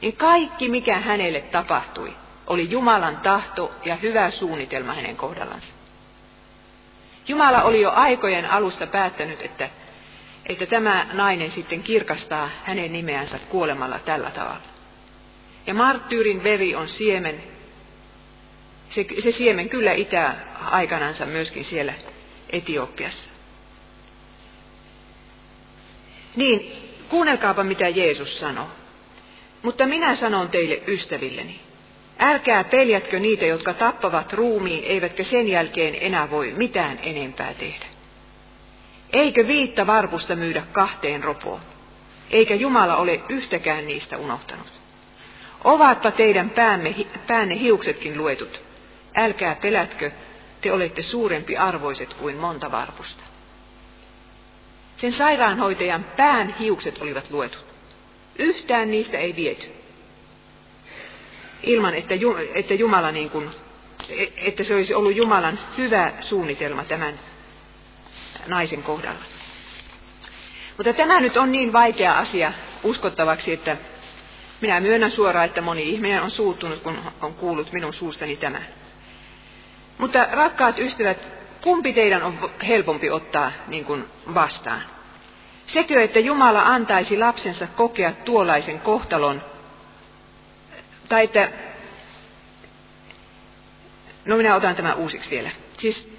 niin kaikki mikä hänelle tapahtui, oli Jumalan tahto ja hyvä suunnitelma hänen kohdallansa. Jumala oli jo aikojen alusta päättänyt, että, että tämä nainen sitten kirkastaa hänen nimeänsä kuolemalla tällä tavalla. Ja marttyyrin veri on siemen, se, se siemen kyllä itää aikanansa myöskin siellä Etiopiassa. Niin, kuunnelkaapa mitä Jeesus sanoo. Mutta minä sanon teille ystävilleni, älkää peljätkö niitä, jotka tappavat ruumiin, eivätkä sen jälkeen enää voi mitään enempää tehdä. Eikö viitta varpusta myydä kahteen ropoon? Eikä Jumala ole yhtäkään niistä unohtanut. Ovatpa teidän päämme, päänne hiuksetkin luetut. Älkää pelätkö, te olette suurempi arvoiset kuin monta varpusta. Sen sairaanhoitajan pään hiukset olivat luetut. Yhtään niistä ei viety. Ilman, että, että Jumala niin kuin, että se olisi ollut Jumalan hyvä suunnitelma tämän naisen kohdalla. Mutta tämä nyt on niin vaikea asia uskottavaksi, että minä myönnän suoraan, että moni ihminen on suuttunut, kun on kuullut minun suustani tämän. Mutta rakkaat ystävät, kumpi teidän on helpompi ottaa niin kuin vastaan? Sekö, että Jumala antaisi lapsensa kokea tuollaisen kohtalon, tai että, no minä otan tämän uusiksi vielä. Siis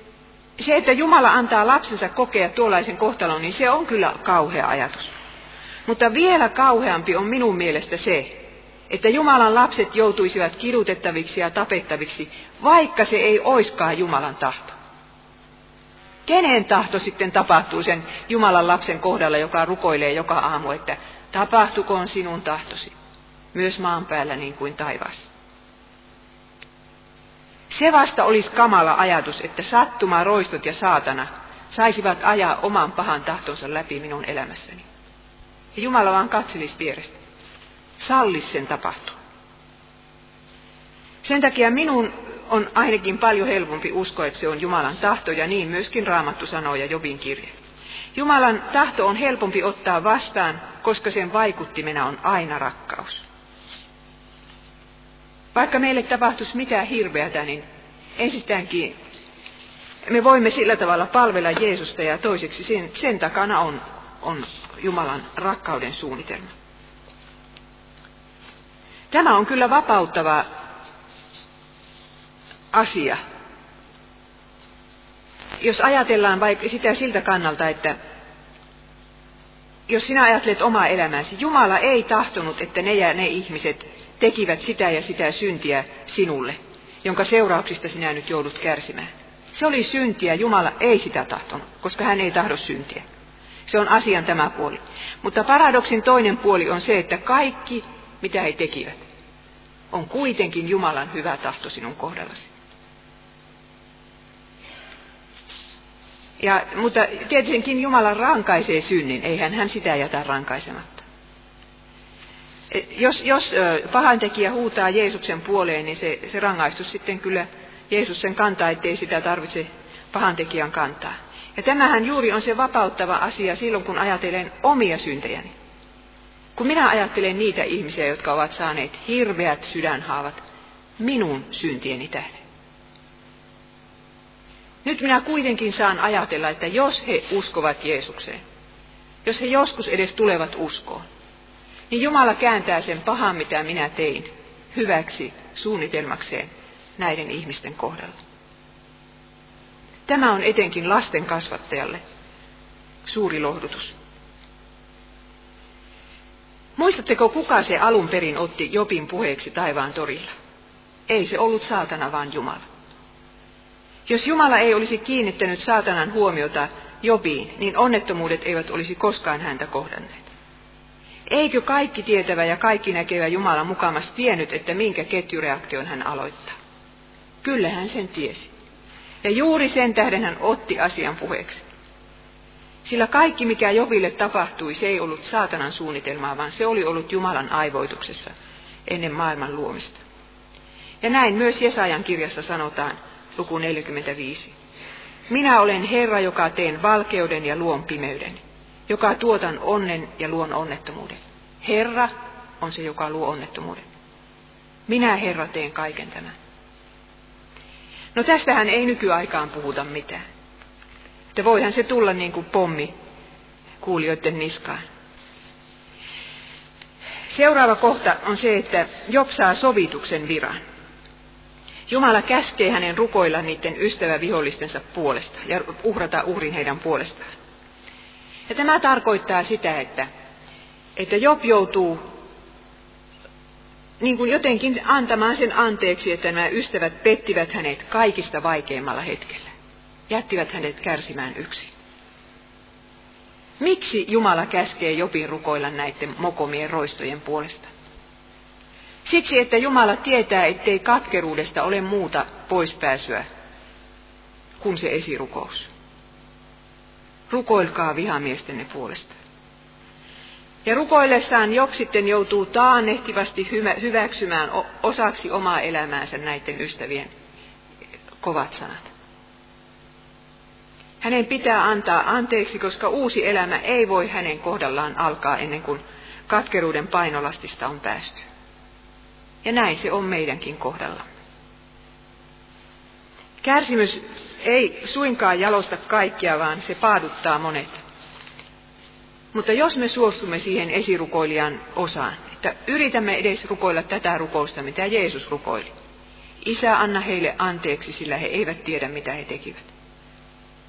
se, että Jumala antaa lapsensa kokea tuollaisen kohtalon, niin se on kyllä kauhea ajatus. Mutta vielä kauheampi on minun mielestä se, että Jumalan lapset joutuisivat kidutettaviksi ja tapettaviksi, vaikka se ei oiskaan Jumalan tahto. Kenen tahto sitten tapahtuu sen Jumalan lapsen kohdalla, joka rukoilee joka aamu, että tapahtukoon sinun tahtosi, myös maan päällä niin kuin taivaassa. Se vasta olisi kamala ajatus, että sattuma, roistot ja saatana saisivat ajaa oman pahan tahtonsa läpi minun elämässäni. Ja Jumala vaan katselisi vierestä. Sallis sen tapahtua. Sen takia minun on ainakin paljon helpompi uskoa, että se on Jumalan tahto, ja niin myöskin Raamattu sanoo ja Jobin kirje. Jumalan tahto on helpompi ottaa vastaan, koska sen vaikuttimena on aina rakkaus. Vaikka meille tapahtuisi mitään hirveätä, niin ensistäänkin me voimme sillä tavalla palvella Jeesusta ja toiseksi sen, sen takana on, on Jumalan rakkauden suunnitelma. Tämä on kyllä vapauttava asia. Jos ajatellaan vaikka sitä siltä kannalta, että jos sinä ajattelet omaa elämääsi, Jumala ei tahtonut, että ne ja ne ihmiset tekivät sitä ja sitä syntiä sinulle, jonka seurauksista sinä nyt joudut kärsimään. Se oli syntiä, Jumala ei sitä tahtonut, koska hän ei tahdo syntiä. Se on asian tämä puoli. Mutta paradoksin toinen puoli on se, että kaikki, mitä he tekivät, on kuitenkin Jumalan hyvä tahto sinun kohdallasi. Ja, mutta tietenkin Jumala rankaisee synnin, eihän hän sitä jätä rankaisematta. E, jos, jos pahantekijä huutaa Jeesuksen puoleen, niin se, se rangaistus sitten kyllä Jeesus sen kantaa, ettei sitä tarvitse pahantekijän kantaa. Ja tämähän juuri on se vapauttava asia silloin, kun ajattelen omia syntejäni. Kun minä ajattelen niitä ihmisiä, jotka ovat saaneet hirveät sydänhaavat minun syntieni tähden. Nyt minä kuitenkin saan ajatella, että jos he uskovat Jeesukseen, jos he joskus edes tulevat uskoon, niin Jumala kääntää sen pahan, mitä minä tein, hyväksi suunnitelmakseen näiden ihmisten kohdalla. Tämä on etenkin lasten kasvattajalle suuri lohdutus. Muistatteko, kuka se alun perin otti Jopin puheeksi taivaan torilla? Ei se ollut saatana, vaan Jumala. Jos Jumala ei olisi kiinnittänyt saatanan huomiota Jobiin, niin onnettomuudet eivät olisi koskaan häntä kohdanneet. Eikö kaikki tietävä ja kaikki näkevä Jumala mukamas tiennyt, että minkä ketjureaktion hän aloittaa? Kyllä hän sen tiesi. Ja juuri sen tähden hän otti asian puheeksi. Sillä kaikki, mikä Joville tapahtui, se ei ollut saatanan suunnitelmaa, vaan se oli ollut Jumalan aivoituksessa ennen maailman luomista. Ja näin myös Jesajan kirjassa sanotaan, luku 45. Minä olen Herra, joka teen valkeuden ja luon pimeyden, joka tuotan onnen ja luon onnettomuuden. Herra on se, joka luo onnettomuuden. Minä, Herra, teen kaiken tämän. No tästähän ei nykyaikaan puhuta mitään. Että voihan se tulla niin kuin pommi kuulijoiden niskaan. Seuraava kohta on se, että Job saa sovituksen viran. Jumala käskee hänen rukoilla niiden ystävävihollistensa puolesta ja uhrata uhrin heidän puolestaan. Ja tämä tarkoittaa sitä, että, että Job joutuu niin kuin jotenkin antamaan sen anteeksi, että nämä ystävät pettivät hänet kaikista vaikeimmalla hetkellä. Jättivät hänet kärsimään yksin. Miksi Jumala käskee Jopin rukoilla näiden mokomien roistojen puolesta? Siksi, että Jumala tietää, ettei katkeruudesta ole muuta poispääsyä kuin se esirukous. Rukoilkaa vihamiestenne puolesta. Ja rukoillessaan Job sitten joutuu taannehtivasti hyväksymään osaksi omaa elämäänsä näiden ystävien kovat sanat. Hänen pitää antaa anteeksi, koska uusi elämä ei voi hänen kohdallaan alkaa ennen kuin katkeruuden painolastista on päästy. Ja näin se on meidänkin kohdalla. Kärsimys ei suinkaan jalosta kaikkia, vaan se paaduttaa monet. Mutta jos me suostumme siihen esirukoilijan osaan, että yritämme edes rukoilla tätä rukousta, mitä Jeesus rukoili. Isä, anna heille anteeksi, sillä he eivät tiedä, mitä he tekivät.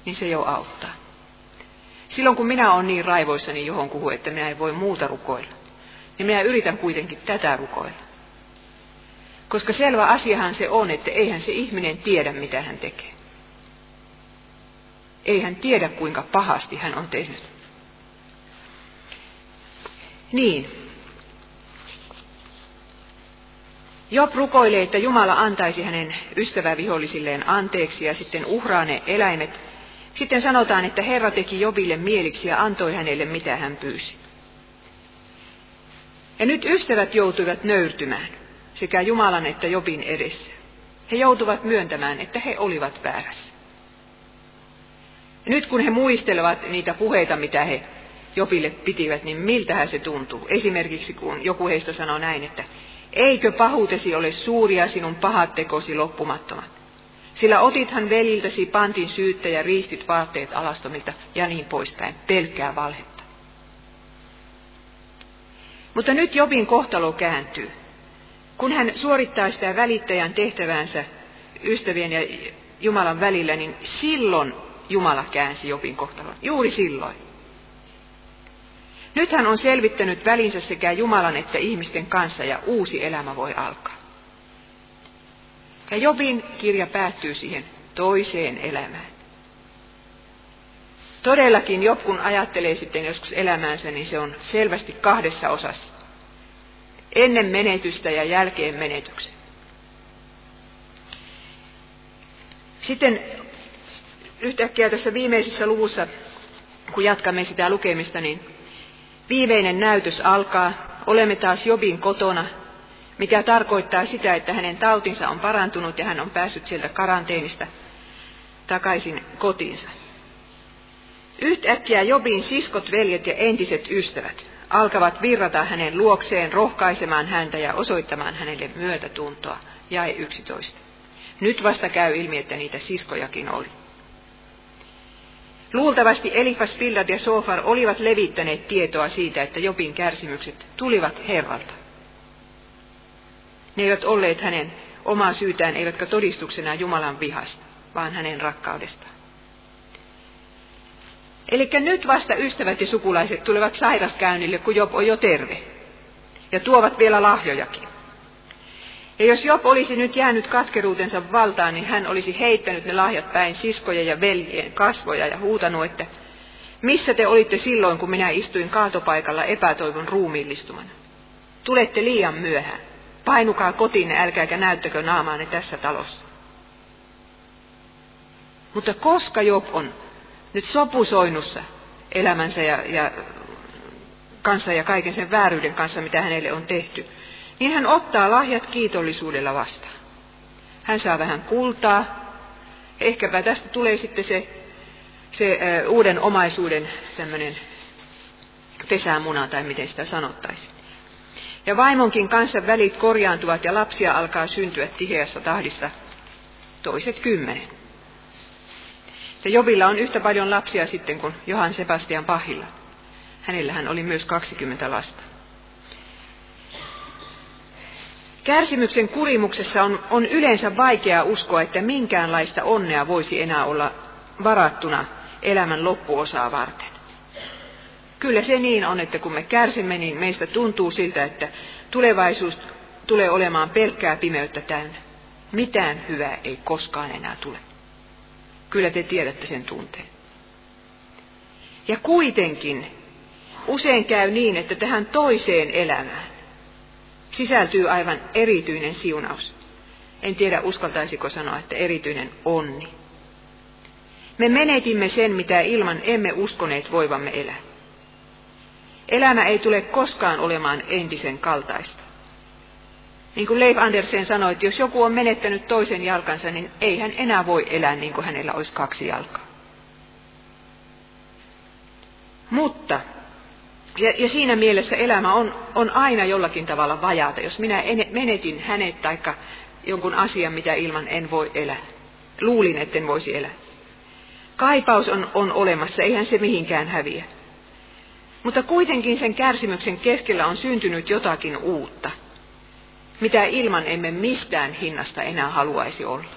Niin se jo auttaa. Silloin kun minä olen niin raivoissani johon kuhu, että minä en voi muuta rukoilla, niin minä yritän kuitenkin tätä rukoilla. Koska selvä asiahan se on, että eihän se ihminen tiedä, mitä hän tekee. Ei hän tiedä, kuinka pahasti hän on tehnyt. Niin. Job rukoilee, että Jumala antaisi hänen ystävävihollisilleen anteeksi ja sitten uhraa ne eläimet. Sitten sanotaan, että Herra teki Jobille mieliksi ja antoi hänelle mitä hän pyysi. Ja nyt ystävät joutuivat nöyrtymään sekä Jumalan että Jobin edessä. He joutuvat myöntämään, että he olivat väärässä. Ja nyt kun he muistelevat niitä puheita, mitä he Jopille pitivät, niin miltähän se tuntuu? Esimerkiksi kun joku heistä sanoo näin, että eikö pahuutesi ole suuria sinun pahat tekosi loppumattomat? Sillä otithan veliltäsi pantin syyttä ja riistit vaatteet alastomilta ja niin poispäin. Pelkkää valhetta. Mutta nyt Jobin kohtalo kääntyy. Kun hän suorittaa sitä välittäjän tehtävänsä ystävien ja Jumalan välillä, niin silloin Jumala käänsi Jobin kohtalon. Juuri silloin. Nyt hän on selvittänyt välinsä sekä Jumalan että ihmisten kanssa ja uusi elämä voi alkaa. Ja Jobin kirja päättyy siihen toiseen elämään. Todellakin Job, kun ajattelee sitten joskus elämäänsä, niin se on selvästi kahdessa osassa. Ennen menetystä ja jälkeen menetyksen. Sitten yhtäkkiä tässä viimeisessä luvussa, kun jatkamme sitä lukemista, niin viimeinen näytös alkaa. Olemme taas Jobin kotona, mikä tarkoittaa sitä, että hänen tautinsa on parantunut ja hän on päässyt sieltä karanteenista takaisin kotiinsa. Yhtäkkiä Jobin siskot, veljet ja entiset ystävät alkavat virrata hänen luokseen, rohkaisemaan häntä ja osoittamaan hänelle myötätuntoa. Jäi 11. Nyt vasta käy ilmi, että niitä siskojakin oli. Luultavasti Elifas, Bildad ja Sofar olivat levittäneet tietoa siitä, että Jobin kärsimykset tulivat Herralta. Ne eivät olleet hänen omaa syytään, eivätkä todistuksena Jumalan vihasta, vaan hänen rakkaudestaan. Eli nyt vasta ystävät ja sukulaiset tulevat sairaskäynnille, kun Job on jo terve. Ja tuovat vielä lahjojakin. Ja jos Job olisi nyt jäänyt katkeruutensa valtaan, niin hän olisi heittänyt ne lahjat päin siskoja ja veljien kasvoja ja huutanut, että missä te olitte silloin, kun minä istuin kaatopaikalla epätoivon ruumiillistumana? Tulette liian myöhään. Painukaa kotiin, älkääkä näyttäkö naamaanne tässä talossa. Mutta koska Job on nyt sopusoinnussa elämänsä ja, ja kanssa ja kaiken sen vääryyden kanssa, mitä hänelle on tehty, niin hän ottaa lahjat kiitollisuudella vastaan. Hän saa vähän kultaa. Ehkäpä tästä tulee sitten se, se uh, uuden omaisuuden tämmöinen pesämuna tai miten sitä sanottaisiin. Ja vaimonkin kanssa välit korjaantuvat ja lapsia alkaa syntyä tiheässä tahdissa toiset kymmenen. Ja Jobilla on yhtä paljon lapsia sitten kuin Johan Sebastian Pahilla. Hänellähän oli myös 20 lasta. Kärsimyksen kurimuksessa on, on yleensä vaikea uskoa, että minkäänlaista onnea voisi enää olla varattuna elämän loppuosaa varten. Kyllä se niin on, että kun me kärsimme, niin meistä tuntuu siltä, että tulevaisuus tulee olemaan pelkkää pimeyttä täynnä. Mitään hyvää ei koskaan enää tule. Kyllä te tiedätte sen tunteen. Ja kuitenkin usein käy niin, että tähän toiseen elämään sisältyy aivan erityinen siunaus. En tiedä, uskaltaisiko sanoa, että erityinen onni. Me menetimme sen, mitä ilman emme uskoneet voivamme elää. Elämä ei tule koskaan olemaan entisen kaltaista. Niin kuin Leif Andersen sanoi, että jos joku on menettänyt toisen jalkansa, niin ei hän enää voi elää niin kuin hänellä olisi kaksi jalkaa. Mutta, ja, ja siinä mielessä elämä on, on aina jollakin tavalla vajaata, jos minä en, menetin hänet tai jonkun asian, mitä ilman en voi elää. Luulin, etten voisi elää. Kaipaus on, on olemassa, eihän se mihinkään häviä. Mutta kuitenkin sen kärsimyksen keskellä on syntynyt jotakin uutta, mitä ilman emme mistään hinnasta enää haluaisi olla.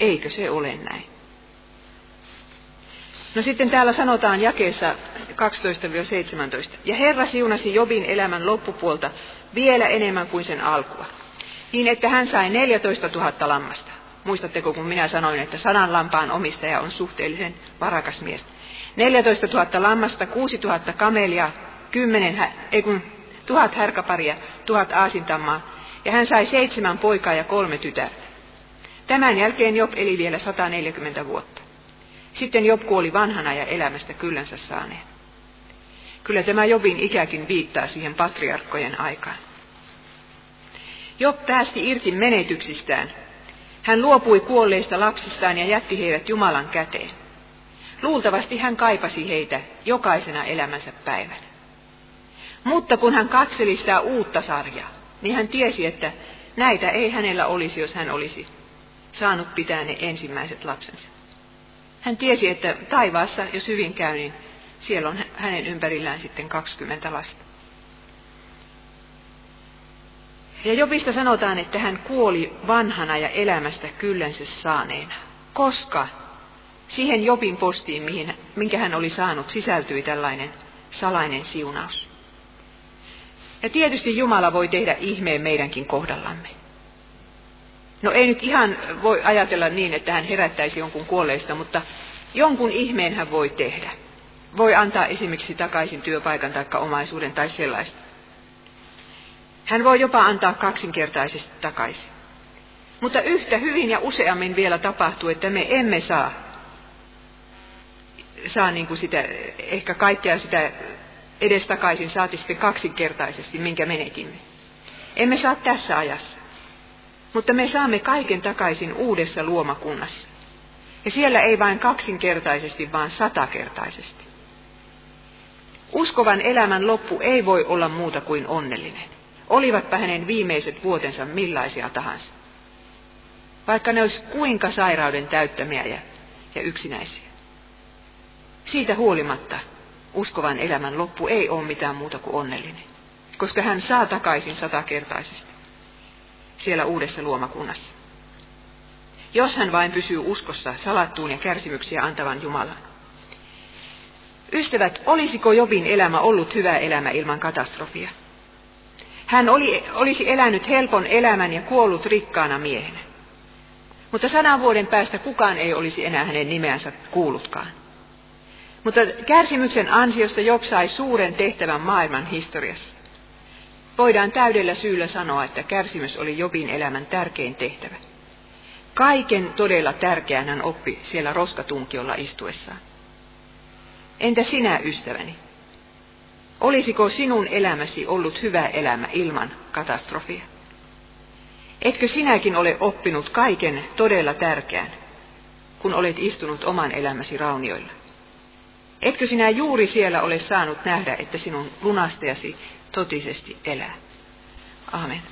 Eikö se ole näin? No sitten täällä sanotaan jakeessa 12-17. Ja Herra siunasi Jobin elämän loppupuolta vielä enemmän kuin sen alkua. Niin, että hän sai 14 000 lammasta. Muistatteko, kun minä sanoin, että sadan lampaan omistaja on suhteellisen varakas mies. 14 000 lammasta, 6 000 kamelia, 10, ei kun, tuhat härkäparia, tuhat aasintammaa, ja hän sai seitsemän poikaa ja kolme tytärtä. Tämän jälkeen Job eli vielä 140 vuotta. Sitten Job kuoli vanhana ja elämästä kyllänsä saaneen. Kyllä tämä Jobin ikäkin viittaa siihen patriarkkojen aikaan. Job päästi irti menetyksistään. Hän luopui kuolleista lapsistaan ja jätti heidät Jumalan käteen. Luultavasti hän kaipasi heitä jokaisena elämänsä päivänä. Mutta kun hän katseli sitä uutta sarjaa, niin hän tiesi, että näitä ei hänellä olisi, jos hän olisi saanut pitää ne ensimmäiset lapsensa. Hän tiesi, että taivaassa, jos hyvin käy, niin siellä on hänen ympärillään sitten 20 lasta. Ja Jobista sanotaan, että hän kuoli vanhana ja elämästä kyllensä saaneena, koska siihen Jobin postiin, mihin, minkä hän oli saanut, sisältyi tällainen salainen siunaus. Ja tietysti Jumala voi tehdä ihmeen meidänkin kohdallamme. No ei nyt ihan voi ajatella niin, että hän herättäisi jonkun kuolleista, mutta jonkun ihmeen hän voi tehdä. Voi antaa esimerkiksi takaisin työpaikan tai omaisuuden tai sellaista. Hän voi jopa antaa kaksinkertaisesti takaisin. Mutta yhtä hyvin ja useammin vielä tapahtuu, että me emme saa, saa niin kuin sitä, ehkä kaikkea sitä edestakaisin saati sitten kaksinkertaisesti, minkä menetimme. Emme saa tässä ajassa. Mutta me saamme kaiken takaisin uudessa luomakunnassa. Ja siellä ei vain kaksinkertaisesti, vaan satakertaisesti. Uskovan elämän loppu ei voi olla muuta kuin onnellinen. Olivatpa hänen viimeiset vuotensa millaisia tahansa. Vaikka ne olisi kuinka sairauden täyttämiä ja, ja yksinäisiä. Siitä huolimatta uskovan elämän loppu ei ole mitään muuta kuin onnellinen, koska hän saa takaisin satakertaisesti siellä uudessa luomakunnassa. Jos hän vain pysyy uskossa salattuun ja kärsimyksiä antavan Jumalan. Ystävät, olisiko Jobin elämä ollut hyvä elämä ilman katastrofia? Hän oli, olisi elänyt helpon elämän ja kuollut rikkaana miehenä. Mutta sadan vuoden päästä kukaan ei olisi enää hänen nimeänsä kuullutkaan. Mutta kärsimyksen ansiosta Job sai suuren tehtävän maailman historiassa. Voidaan täydellä syyllä sanoa, että kärsimys oli Jobin elämän tärkein tehtävä. Kaiken todella tärkeän hän oppi siellä roskatunkiolla istuessaan. Entä sinä, ystäväni? Olisiko sinun elämäsi ollut hyvä elämä ilman katastrofia? Etkö sinäkin ole oppinut kaiken todella tärkeän, kun olet istunut oman elämäsi raunioilla? Etkö sinä juuri siellä ole saanut nähdä, että sinun lunastajasi totisesti elää? Amen.